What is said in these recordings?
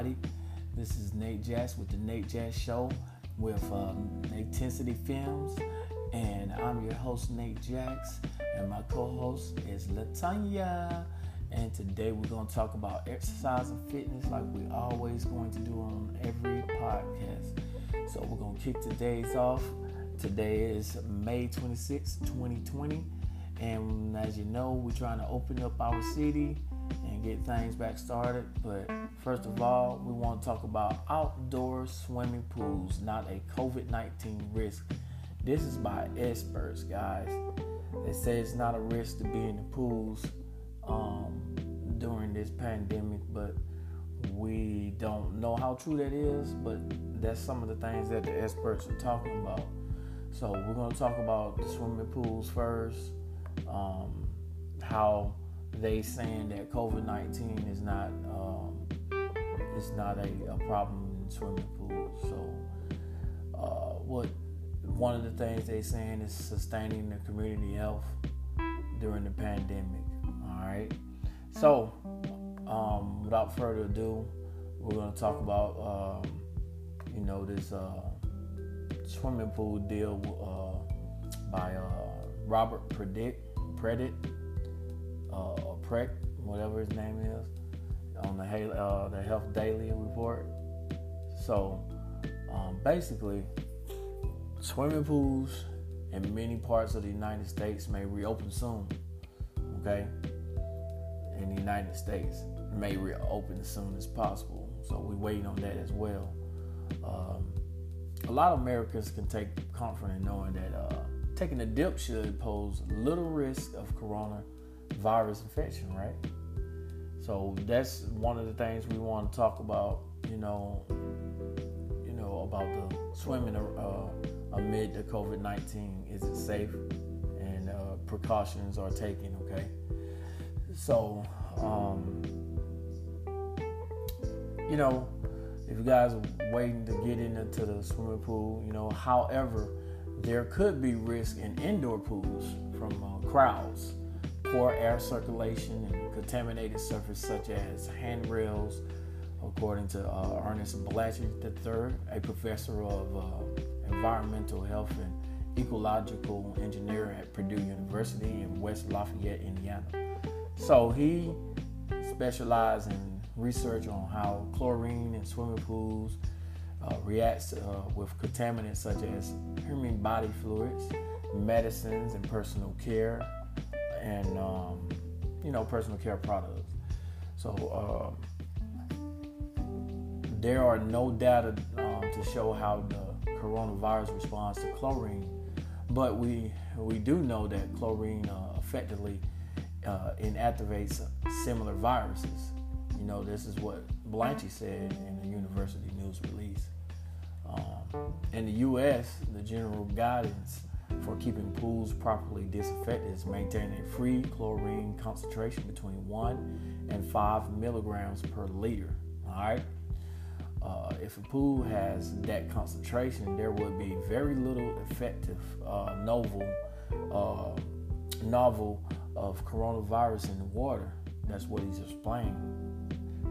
everybody. This is Nate Jacks with the Nate Jacks Show with um, Intensity Films, and I'm your host Nate Jacks, and my co-host is Latanya. And today we're going to talk about exercise and fitness, like we always going to do on every podcast. So we're going to kick today's off. Today is May 26, 2020. And as you know, we're trying to open up our city and get things back started. But first of all, we want to talk about outdoor swimming pools, not a COVID 19 risk. This is by experts, guys. They say it's not a risk to be in the pools um, during this pandemic, but we don't know how true that is. But that's some of the things that the experts are talking about. So we're going to talk about the swimming pools first um, how they saying that COVID nineteen is not um, is not a, a, problem in swimming pools. So uh, what one of the things they saying is sustaining the community health during the pandemic. All right. So um, without further ado, we're going to talk about um, you know this uh, swimming pool deal uh, by uh, Robert Predict Predit, uh, or Prec, whatever his name is, on the uh, the Health Daily report. So um, basically, swimming pools in many parts of the United States may reopen soon. Okay, in the United States may reopen as soon as possible. So we're waiting on that as well. Um, a lot of Americans can take comfort in knowing that uh, taking a dip should pose little risk of coronavirus infection, right? So that's one of the things we want to talk about. You know, you know about the swimming uh, amid the COVID nineteen. Is it safe? And uh, precautions are taken. Okay. So, um, you know, if you guys are waiting to get into the swimming pool, you know, however there could be risk in indoor pools from uh, crowds, poor air circulation, and contaminated surface such as handrails, according to uh, Ernest Blatchley III, a professor of uh, environmental health and ecological engineer at Purdue University in West Lafayette, Indiana. So he specialized in research on how chlorine in swimming pools uh, reacts uh, with contaminants such as human body fluids, medicines, and personal care, and um, you know personal care products. So um, there are no data um, to show how the coronavirus responds to chlorine, but we we do know that chlorine uh, effectively uh, inactivates similar viruses. You know, this is what Blanchie said in the university news release. Um, in the U.S., the general guidance for keeping pools properly disinfected is maintaining a free chlorine concentration between 1 and 5 milligrams per liter. All right. Uh, if a pool has that concentration, there would be very little effective uh, novel uh, novel of coronavirus in the water. That's what he's explaining.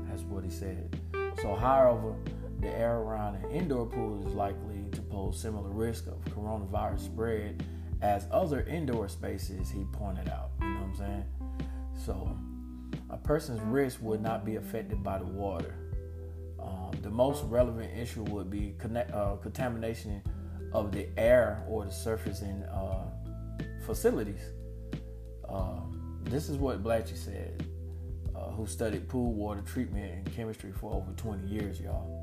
That's what he said. So, however, the air around an indoor pool is likely to pose similar risk of coronavirus spread as other indoor spaces, he pointed out. You know what I'm saying? So, a person's risk would not be affected by the water. Um, the most relevant issue would be connect, uh, contamination of the air or the surface in uh, facilities. Uh, this is what Blatchley said uh, who studied pool water treatment and chemistry for over 20 years, y'all.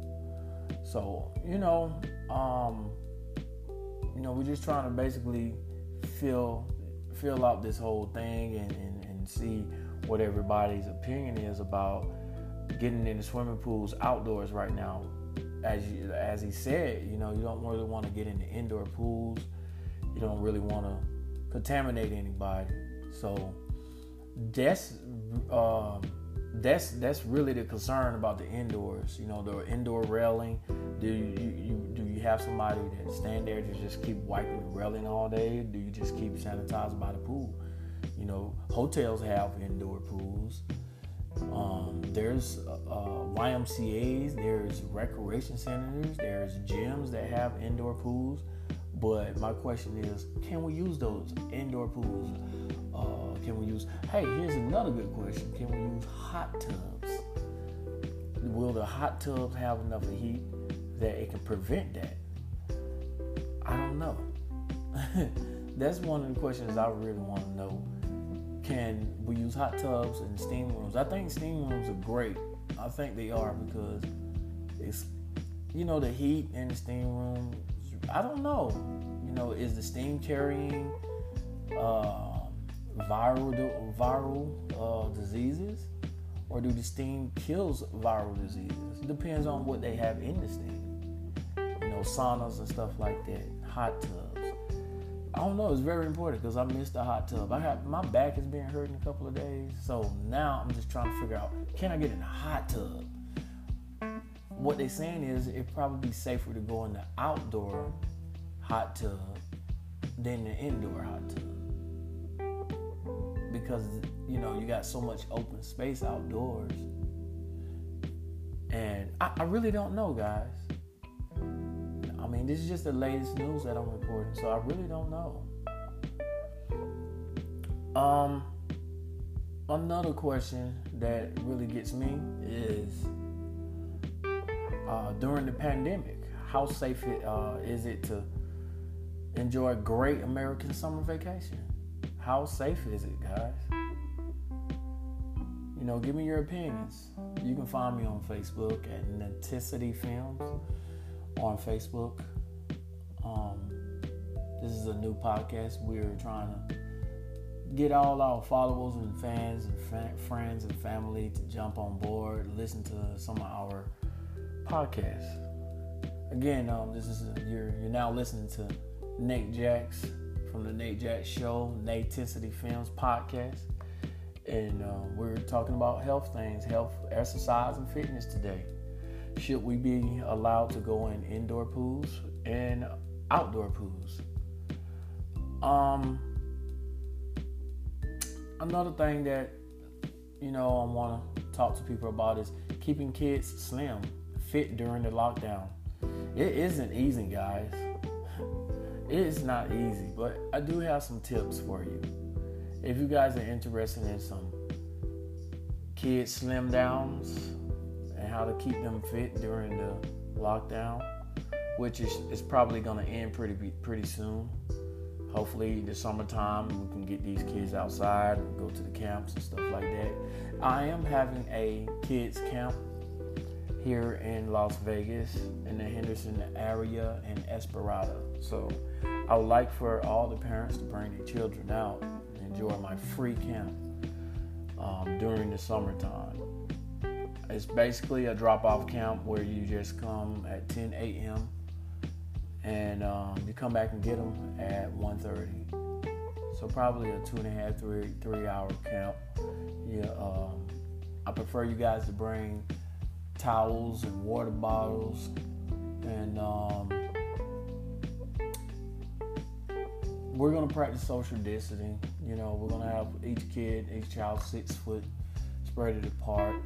So, you know, um, you know, we're just trying to basically fill fill out this whole thing and, and, and see what everybody's opinion is about getting in the swimming pools outdoors right now. As you, as he said, you know, you don't really want to get in the indoor pools. You don't really want to contaminate anybody. So that's um, that's that's really the concern about the indoors. You know, the indoor railing. Do you, you, do you have somebody that stand there to just keep wiping the railing all day? Do you just keep sanitizing by the pool? You know, hotels have indoor pools. Um, there's uh, YMCA's, there's recreation centers, there's gyms that have indoor pools. But my question is, can we use those indoor pools? Can we use? Hey, here's another good question. Can we use hot tubs? Will the hot tubs have enough heat that it can prevent that? I don't know. That's one of the questions I really want to know. Can we use hot tubs and steam rooms? I think steam rooms are great. I think they are because it's, you know, the heat in the steam room. I don't know. You know, is the steam carrying uh, viral viral uh, diseases, or do the steam kills viral diseases? It depends on what they have in the steam. You know, saunas and stuff like that, hot tubs. I don't know. It's very important because I missed the hot tub. I have my back has been hurting a couple of days, so now I'm just trying to figure out can I get in a hot tub. What they're saying is it'd probably be safer to go in the outdoor hot tub than the indoor hot tub because you know you got so much open space outdoors, and I, I really don't know, guys. I mean, this is just the latest news that I'm reporting, so I really don't know. Um, another question that really gets me is uh, during the pandemic, how safe it, uh, is it to enjoy a great American summer vacation? How safe is it, guys? You know, give me your opinions. You can find me on Facebook at Naticity Films on Facebook. Um, this is a new podcast. We're trying to get all our followers and fans and fa- friends and family to jump on board, listen to some of our podcasts. Again, um, this is a, you're you're now listening to Nate Jacks from the Nate Jack Show, Naticity Films podcast, and uh, we're talking about health things, health, exercise, and fitness today. Should we be allowed to go in indoor pools and outdoor pools? Um, another thing that you know I want to talk to people about is keeping kids slim, fit during the lockdown. It isn't easy, guys. It is not easy, but I do have some tips for you. If you guys are interested in some kid slim downs and how to keep them fit during the lockdown, which is, is probably going to end pretty pretty soon. Hopefully, the summertime we can get these kids outside and go to the camps and stuff like that. I am having a kids camp here in Las Vegas in the Henderson area in Esperado. So I would like for all the parents to bring their children out and enjoy my free camp um, during the summertime. It's basically a drop-off camp where you just come at 10 a.m and um, you come back and get them at 1.30 so probably a two and a half three three hour camp yeah um, i prefer you guys to bring towels and water bottles and um, we're to practice social distancing you know we're to have each kid each child six foot spread it apart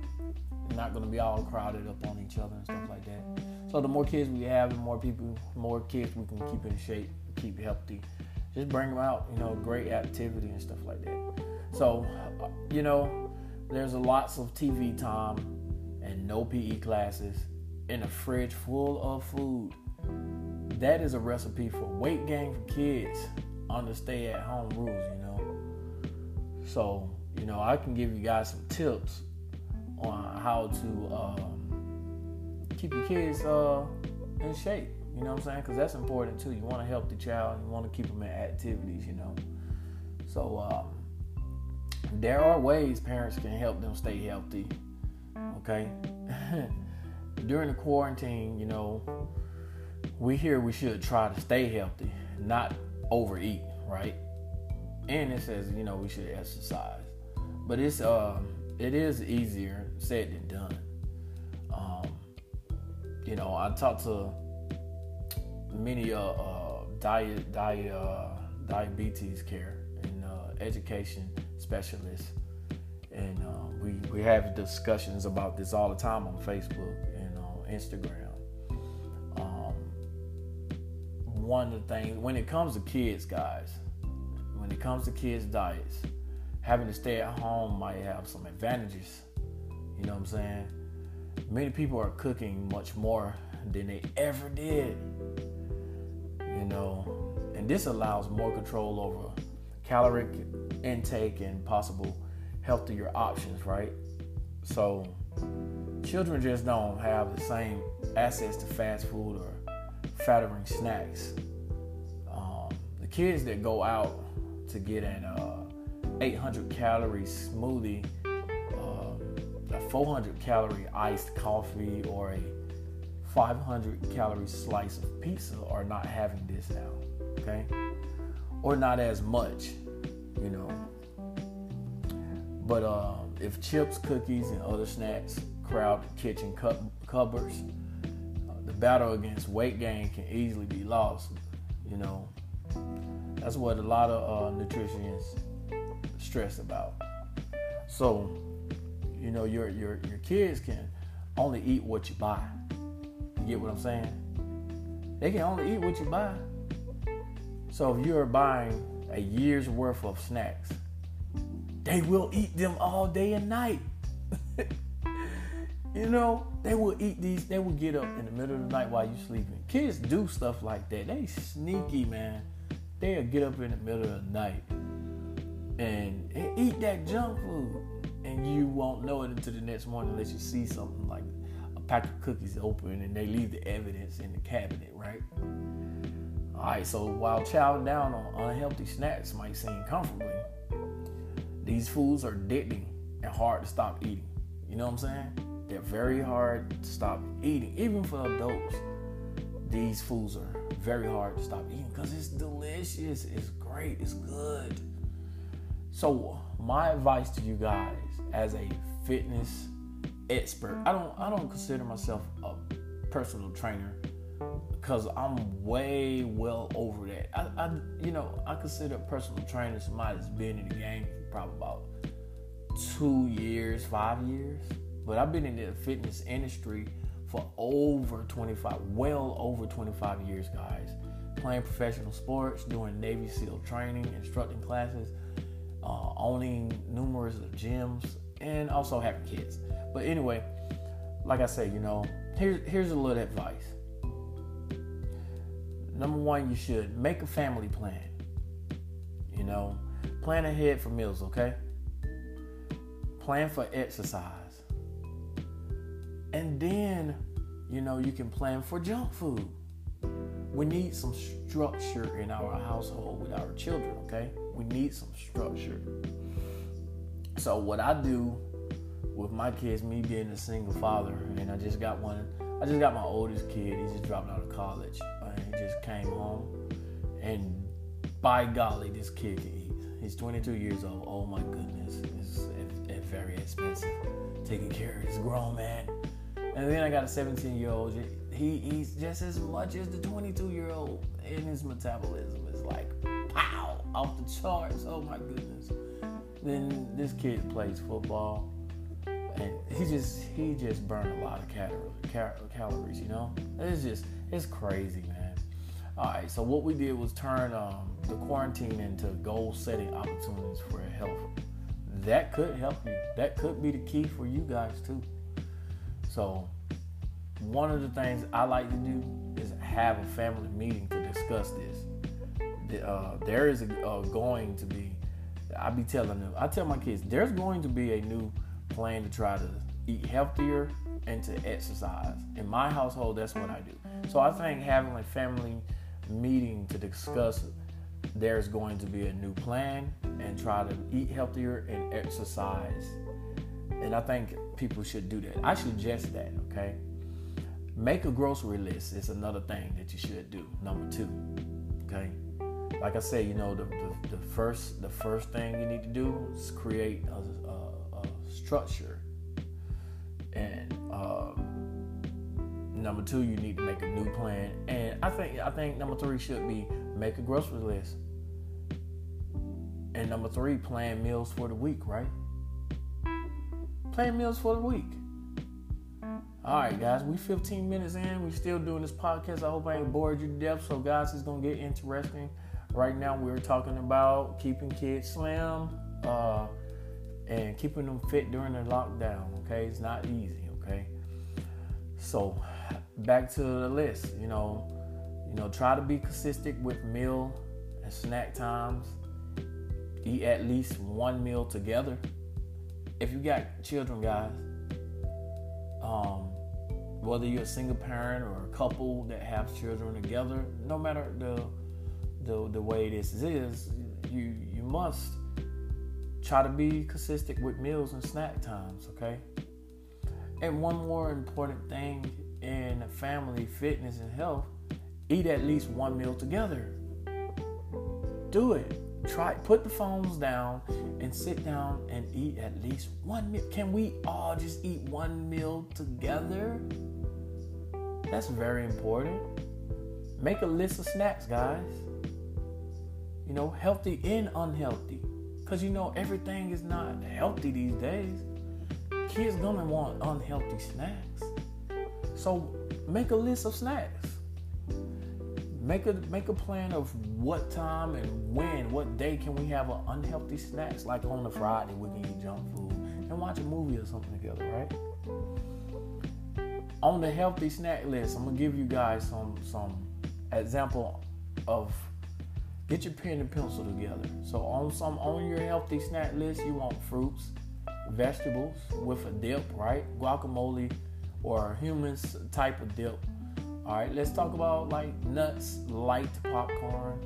not to be all crowded up on each other and stuff like that so the more kids we have, the more people, more kids we can keep in shape, keep healthy. Just bring them out, you know, great activity and stuff like that. So, uh, you know, there's lots of TV time and no PE classes in a fridge full of food. That is a recipe for weight gain for kids under stay at home rules, you know. So, you know, I can give you guys some tips on how to um, keep your kids uh, in shape. You know what I'm saying? Because that's important too. You want to help the child. and You want to keep them in activities. You know. So um, there are ways parents can help them stay healthy. Okay. During the quarantine, you know, we hear we should try to stay healthy, not overeat, right? And it says, you know, we should exercise. But it's um, it is easier said than done Um, you know, I talked to many uh, uh, diet, diet, uh, diabetes care and uh, education specialists, and um, we we have discussions about this all the time on Facebook and on Instagram. Um, one of the things when it comes to kids, guys, when it comes to kids' diets, having to stay at home might have some advantages. You know what I'm saying? Many people are cooking much more than they ever did. You know, and this allows more control over caloric intake and possible healthier options, right? So children just don't have the same access to fast food or fattering snacks. Um, the kids that go out to get an uh, 800 calorie smoothie, uh, a 400 calorie iced coffee, or a 500 calorie slice of pizza are not having this now, okay? Or not as much, you know. But uh, if chips, cookies, and other snacks crowd kitchen cupboards, uh, the battle against weight gain can easily be lost. You know, that's what a lot of uh, nutritionists stress about. So, you know, your your your kids can only eat what you buy. You get what I'm saying? They can only eat what you buy. So if you're buying a year's worth of snacks, they will eat them all day and night. you know, they will eat these, they will get up in the middle of the night while you're sleeping. Kids do stuff like that. They sneaky, man. They'll get up in the middle of the night and, eat that junk food. And you won't know it until the next morning unless you see something like a pack of cookies open and they leave the evidence in the cabinet, right? All right, so while chowing down on unhealthy snacks might seem comfortably, these foods are addicting and hard to stop eating. You know what I'm saying? They're very hard to stop eating. Even for adults, these foods are very hard to stop eating because it's delicious, it's great, it's good. So my advice to you guys as a fitness expert, I don't I don't consider myself a personal trainer because I'm way well over that. I, I, you know, I consider a personal trainer somebody that's been in the game probably about two years, five years. But I've been in the fitness industry for over 25, well over 25 years, guys. Playing professional sports, doing Navy SEAL training, instructing classes, uh, owning numerous gyms, and also having kids. But anyway, like I say, you know, here's here's a little advice. Number one, you should make a family plan. You know, Plan ahead for meals, okay? Plan for exercise. And then, you know, you can plan for junk food. We need some structure in our household with our children, okay? We need some structure. So, what I do with my kids, me being a single father, and I just got one, I just got my oldest kid. He just dropped out of college. And he just came home. And by golly, this kid can eat. He's 22 years old. Oh my goodness, it's, very expensive. Taking care of this grown man. And then I got a 17 year old. He eats just as much as the 22 year old, and his metabolism is like pow off the charts. Oh my goodness. Then this kid plays football, and he just he just burned a lot of cal- calories. You know, it's just it's crazy, man. All right, so what we did was turn um, the quarantine into goal setting opportunities for health. That could help you. That could be the key for you guys too. So, one of the things I like to do is have a family meeting to discuss this. Uh, there is a, going to be, I be telling them, I tell my kids, there's going to be a new plan to try to eat healthier and to exercise. In my household, that's what I do. So I think having a family meeting to discuss there's going to be a new plan and try to eat healthier and exercise. And I think people should do that. I suggest that, okay? Make a grocery list is another thing that you should do. Number two, okay? Like I said, you know, the, the, the first the first thing you need to do is create a, a, a structure. And um, number two, you need to make a new plan. And I think I think number three should be make a grocery list. And number three, plan meals for the week, right? Plan meals for the week. All right, guys, we 15 minutes in. We still doing this podcast. I hope I ain't bored you to death. So, guys, it's gonna get interesting. Right now, we're talking about keeping kids slim uh, and keeping them fit during the lockdown. Okay, it's not easy. Okay, so back to the list. You know, you know, try to be consistent with meal and snack times. Eat at least one meal together. If you got children, guys, um, whether you're a single parent or a couple that have children together, no matter the the, the way this is, you you must try to be consistent with meals and snack times, okay? And one more important thing in family fitness and health, eat at least one meal together. Do it. Try put the phones down and sit down and eat at least one meal. Can we all just eat one meal together? That's very important. Make a list of snacks, guys. You know, healthy and unhealthy. Because you know, everything is not healthy these days. Kids gonna want unhealthy snacks. So make a list of snacks. Make a make a plan of what time and when, what day can we have an unhealthy snacks. Like on the Friday, we can eat junk food and watch a movie or something together, right? On the healthy snack list, I'm gonna give you guys some some example of get your pen and pencil together. So on some on your healthy snack list, you want fruits, vegetables with a dip, right? Guacamole or hummus type of dip all right, let's talk about like nuts, light popcorn,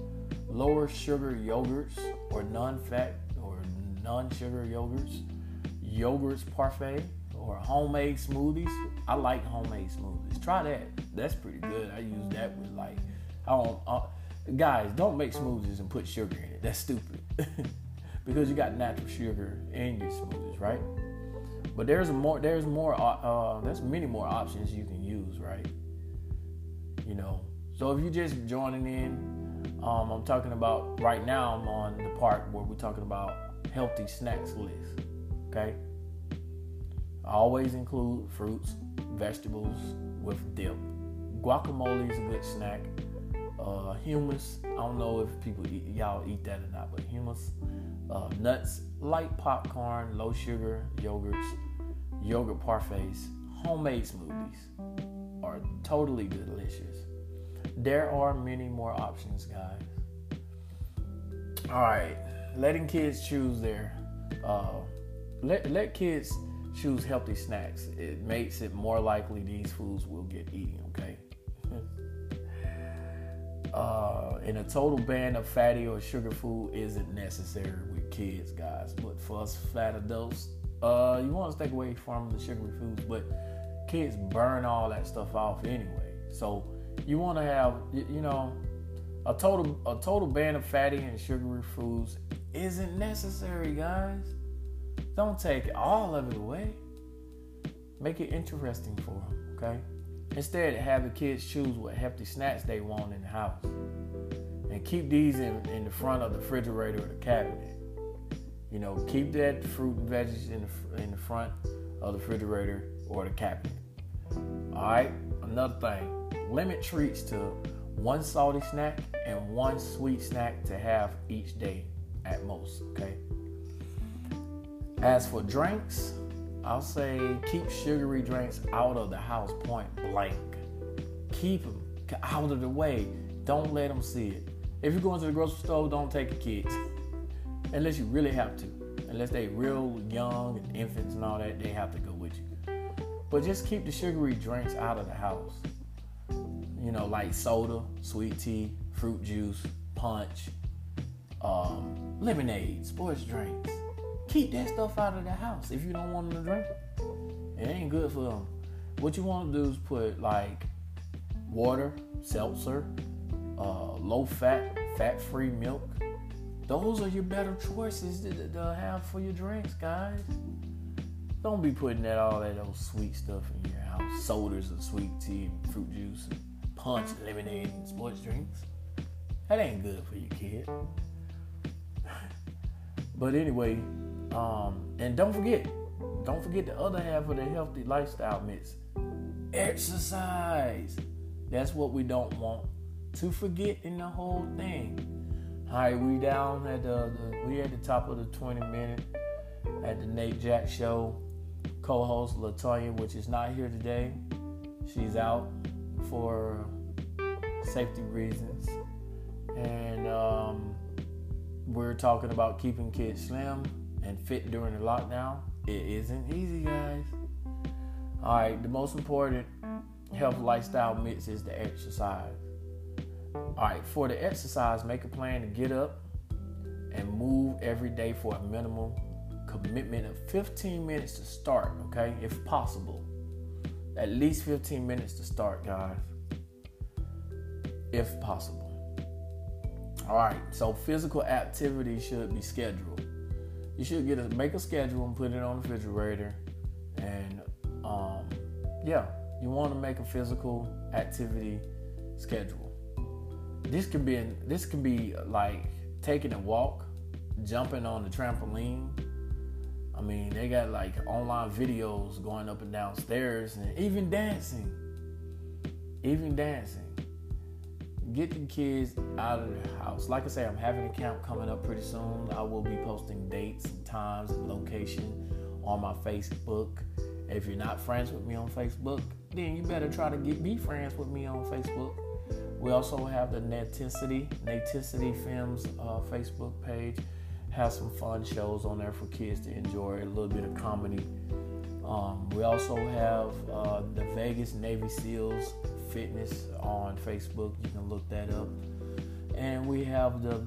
lower sugar yogurts or non-fat or non-sugar yogurts, yogurts parfait or homemade smoothies. I like homemade smoothies. Try that. That's pretty good. I use that with like I don't uh, guys, don't make smoothies and put sugar in it. That's stupid. because you got natural sugar in your smoothies, right? But there's more there's more uh, uh there's many more options you can use, right? you know. So if you're just joining in, um, I'm talking about right now. I'm on the part where we're talking about healthy snacks list. Okay. Always include fruits, vegetables with dip. Guacamole is a good snack. Uh, hummus. I don't know if people eat, y'all eat that or not, but hummus. Uh, nuts, light popcorn, low sugar yogurts, yogurt parfaits, homemade smoothies are totally delicious. There are many more options, guys. All right, letting kids choose their uh, let let kids choose healthy snacks. It makes it more likely these foods will get eaten. Okay. Uh, and a total ban of fatty or sugar food isn't necessary with kids, guys. But for us fat adults, uh, you want to stay away from the sugary foods, but kids burn all that stuff off anyway. So you want to have, you know, a total a total ban of fatty and sugary foods isn't necessary, guys. Don't take all of it away. Make it interesting for them, okay? Instead, have the kids choose what healthy snacks they want in the house. And keep these in, in the front of the refrigerator or the cabinet. You know, keep that fruit and veggies in the, in the front of the refrigerator or the cabinet. All right, another thing limit treats to one salty snack and one sweet snack to have each day at most. Okay. As for drinks, I'll say keep sugary drinks out of the house point blank. Keep them out of the way. Don't let them see it. If you're going to the grocery store, don't take your kids. Unless you really have to. Unless they real young and infants and all that, they have to go with you. But just keep the sugary drinks out of the house. You know, like soda, sweet tea, fruit juice, punch, um, lemonade, sports drinks. Keep that stuff out of the house if you don't want them to drink it. It ain't good for them. What you want to do is put like water, seltzer, uh, low fat, fat free milk. Those are your better choices to, to have for your drinks, guys. Don't be putting that all that old sweet stuff in your house. Sodas and sweet tea and fruit juice and punch and lemonade and sports drinks. That ain't good for your kid. but anyway, um, and don't forget, don't forget the other half of the healthy lifestyle mix exercise. That's what we don't want to forget in the whole thing. All right, we down at the, the we at the top of the 20 minute at the Nate Jack Show. Co-host Latoya, which is not here today. She's out for safety reasons, and um, we're talking about keeping kids slim and fit during the lockdown. It isn't easy, guys. All right, the most important health lifestyle mix is the exercise. All right, for the exercise, make a plan to get up and move every day for a minimum commitment of 15 minutes to start, okay? If possible. At least 15 minutes to start, guys. If possible. All right, so physical activity should be scheduled. You should get a make a schedule and put it on the refrigerator. And um, yeah, you want to make a physical activity schedule. This can be this can be like taking a walk, jumping on the trampoline. I mean, they got like online videos going up and down stairs and even dancing. Even dancing. Get the kids out of the house. Like I say, I'm having a camp coming up pretty soon. I will be posting dates and times and location on my Facebook. If you're not friends with me on Facebook, then you better try to get be friends with me on Facebook. We also have the Naticity, Naticity Films uh, Facebook page. Have some fun shows on there for kids to enjoy, a little bit of comedy. Um, we also have uh, the Vegas Navy SEALs Fitness on Facebook. You can look that up. And we have the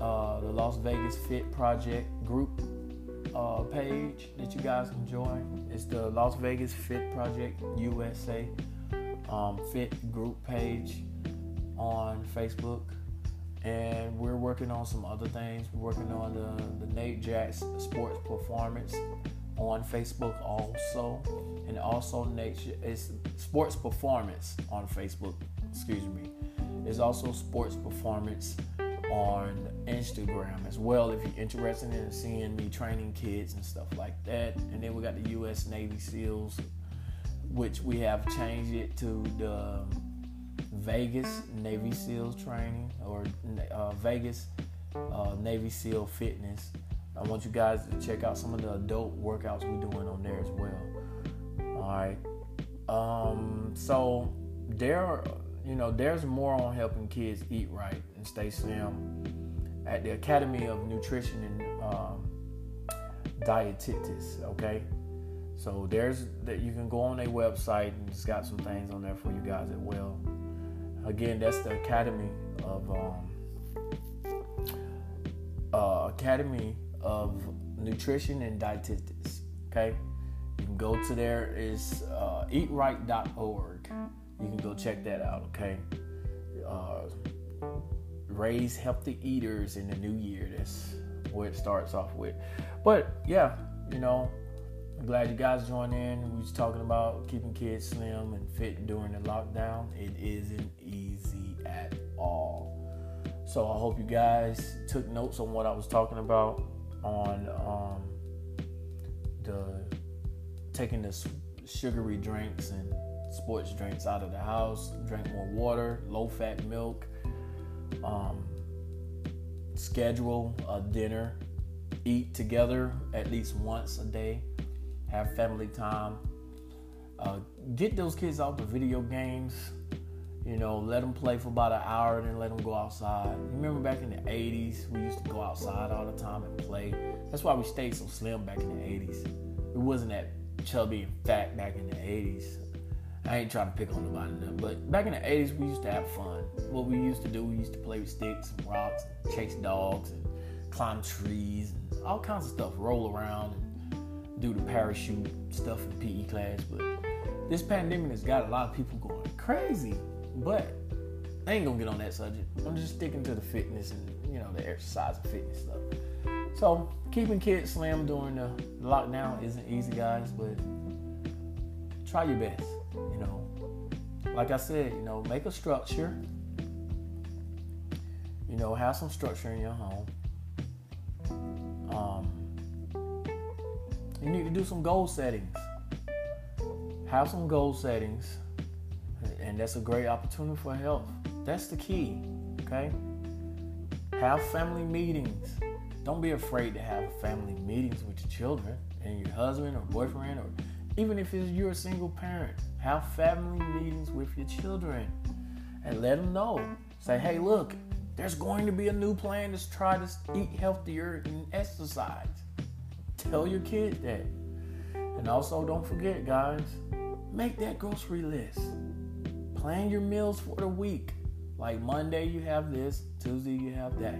uh, the Las Vegas Fit Project group uh, page that you guys can join. It's the Las Vegas Fit Project USA um, Fit group page on Facebook. And we're working on some other things. We're working on the, the Nate Jacks Sports Performance on Facebook also. And also Nate it's Sports Performance on Facebook. Excuse me. It's also Sports Performance on Instagram as well if you're interested in seeing me training kids and stuff like that. And then we got the US Navy SEALs, which we have changed it to the Vegas Navy SEALs training or uh, Vegas uh, Navy SEAL fitness. I want you guys to check out some of the adult workouts we're doing on there as well. Right. Um, so there you know, there's more on helping kids eat right and stay slim at the Academy of Nutrition and um, Dietetics. Okay, so there's that you can go on their website and it's got some things on there for you guys as well. Again, that's the Academy of um, uh, Academy of Nutrition and Dietetics. Okay, you can go to there is uh, eatright.org you can go check that out, okay? Uh, raise healthy eaters in the new year. That's what it starts off with. But yeah, you know, I'm glad you guys joined in. We was talking about keeping kids slim and fit during the lockdown. It isn't easy at all. So I hope you guys took notes on what I was talking about on um, the taking the sugary drinks and sports drinks out of the house, drink more water, low fat milk, um, schedule a dinner, eat together at least once a day, have family time, uh, get those kids off the video games. You know, let them play for about an hour, and then let them go outside. Remember back in the 80s, we used to go outside all the time and play. That's why we stayed so slim back in the 80s. It wasn't that chubby and fat back in the 80s. I ain't trying to pick on nobody, but back in the 80s, we used to have fun. What we used to do, we used to play with sticks and rocks, and chase dogs, and climb trees, and all kinds of stuff, roll around, and do the parachute stuff in PE class. But this pandemic has got a lot of people going crazy. But I ain't gonna get on that subject. I'm just sticking to the fitness and you know the exercise and fitness stuff. So keeping kids slim during the lockdown isn't easy, guys, but try your best. You know, like I said, you know, make a structure. You know, have some structure in your home. Um, You need to do some goal settings. Have some goal settings, and that's a great opportunity for health. That's the key, okay? Have family meetings. Don't be afraid to have family meetings with your children and your husband or boyfriend, or even if it's you're a single parent. Have family meetings with your children and let them know. Say, hey, look, there's going to be a new plan to try to eat healthier and exercise. Tell your kid that. And also, don't forget, guys, make that grocery list. Plan your meals for the week. Like Monday, you have this, Tuesday, you have that,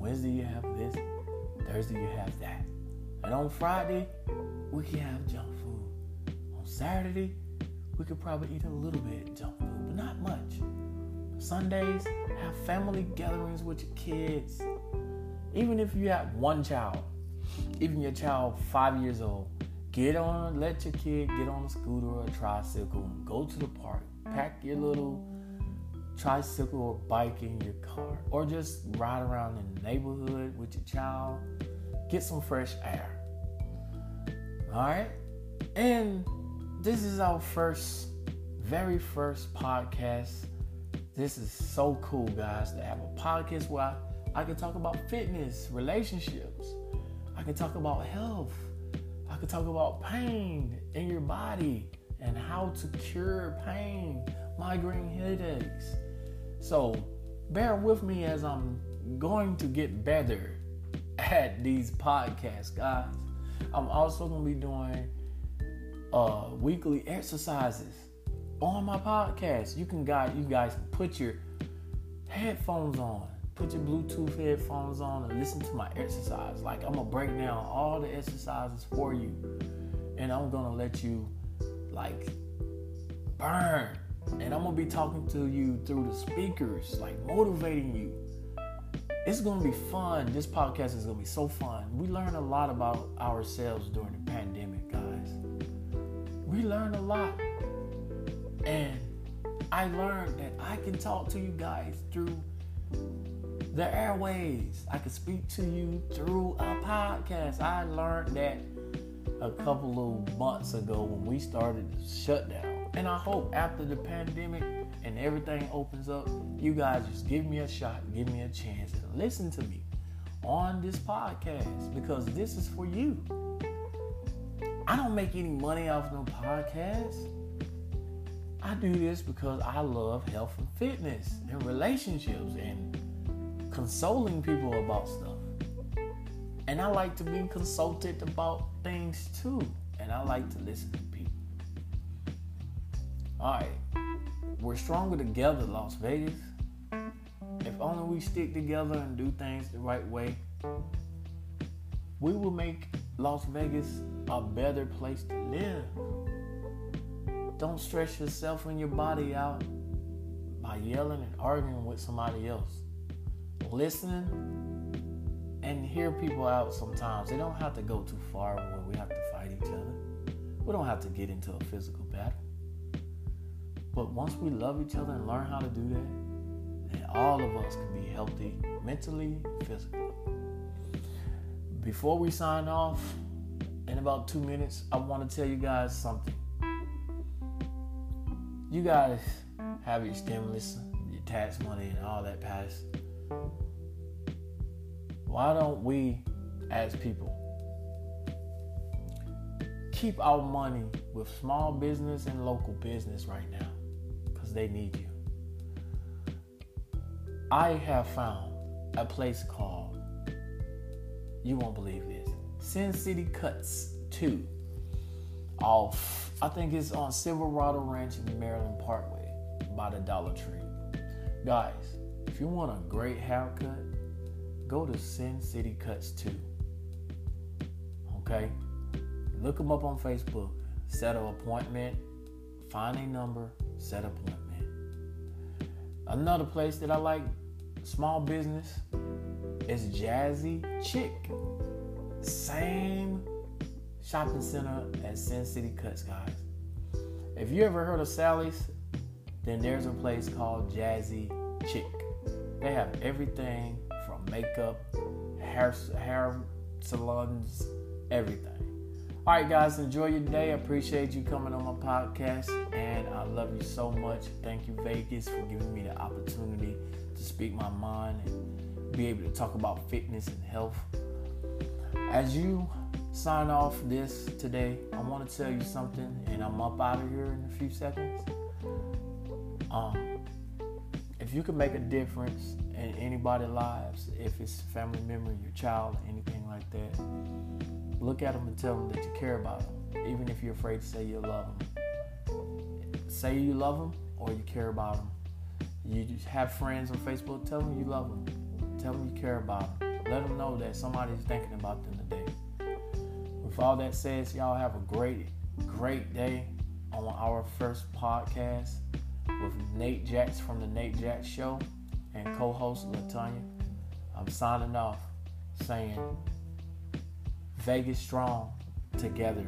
Wednesday, you have this, Thursday, you have that. And on Friday, we can have junk food. On Saturday, we could probably eat a little bit junk food, but not much. Sundays, have family gatherings with your kids. Even if you have one child, even your child five years old, get on, let your kid get on a scooter or a tricycle go to the park. Pack your little tricycle or bike in your car, or just ride around in the neighborhood with your child. Get some fresh air. All right, and this is our first, very first podcast this is so cool, guys, to have a podcast where I, I can talk about fitness, relationships. I can talk about health. I can talk about pain in your body and how to cure pain, migraine headaches. So bear with me as I'm going to get better at these podcasts, guys. I'm also going to be doing uh, weekly exercises on my podcast. You can guys, you guys put your headphones on, put your Bluetooth headphones on, and listen to my exercise. Like I'm gonna break down all the exercises for you, and I'm gonna let you like burn. And I'm gonna be talking to you through the speakers, like motivating you. It's gonna be fun. This podcast is gonna be so fun. We learn a lot about ourselves during the pandemic, guys. We learn a lot and I learned that I can talk to you guys through the airways. I can speak to you through a podcast. I learned that a couple of months ago when we started the shutdown. And I hope after the pandemic and everything opens up, you guys just give me a shot, give me a chance, and listen to me on this podcast because this is for you. I don't make any money off no podcast. I do this because I love health and fitness and relationships and consoling people about stuff. And I like to be consulted about things too. And I like to listen. All right. We're stronger together, Las Vegas. If only we stick together and do things the right way, we will make Las Vegas a better place to live. Don't stress yourself and your body out by yelling and arguing with somebody else. Listen and hear people out sometimes. They don't have to go too far where we have to fight each other. We don't have to get into a physical battle. But once we love each other and learn how to do that, then all of us can be healthy mentally, physically. Before we sign off, in about two minutes, I want to tell you guys something you guys have your stimulus, your tax money, and all that passed. Why don't we, as people, keep our money with small business and local business right now? Because they need you. I have found a place called, you won't believe this, Sin City Cuts 2 off I think it's on Silverado Ranch in Maryland Parkway by the Dollar Tree. Guys, if you want a great haircut, go to Sin City Cuts 2. Okay? Look them up on Facebook. Set an appointment. Find a number. Set appointment. Another place that I like, small business, is Jazzy Chick. Same shopping center as Sin City Cuts, guys. If you ever heard of Sally's, then there's a place called Jazzy Chick. They have everything from makeup, hair, hair salons, everything. All right, guys, enjoy your day. I appreciate you coming on my podcast, and I love you so much. Thank you, Vegas, for giving me the opportunity to speak my mind and be able to talk about fitness and health. As you sign off this today, I want to tell you something, and I'm up out of here in a few seconds. Um, if you can make a difference in anybody's lives, if it's family member, your child, anything like that, look at them and tell them that you care about them, even if you're afraid to say you love them. Say you love them or you care about them. You have friends on Facebook, tell them you love them. Tell them you care about them. Let them know that somebody's thinking about them today. With all that said, y'all have a great, great day on our first podcast with Nate Jacks from the Nate Jacks Show and co-host Latanya. I'm signing off saying Vegas strong together.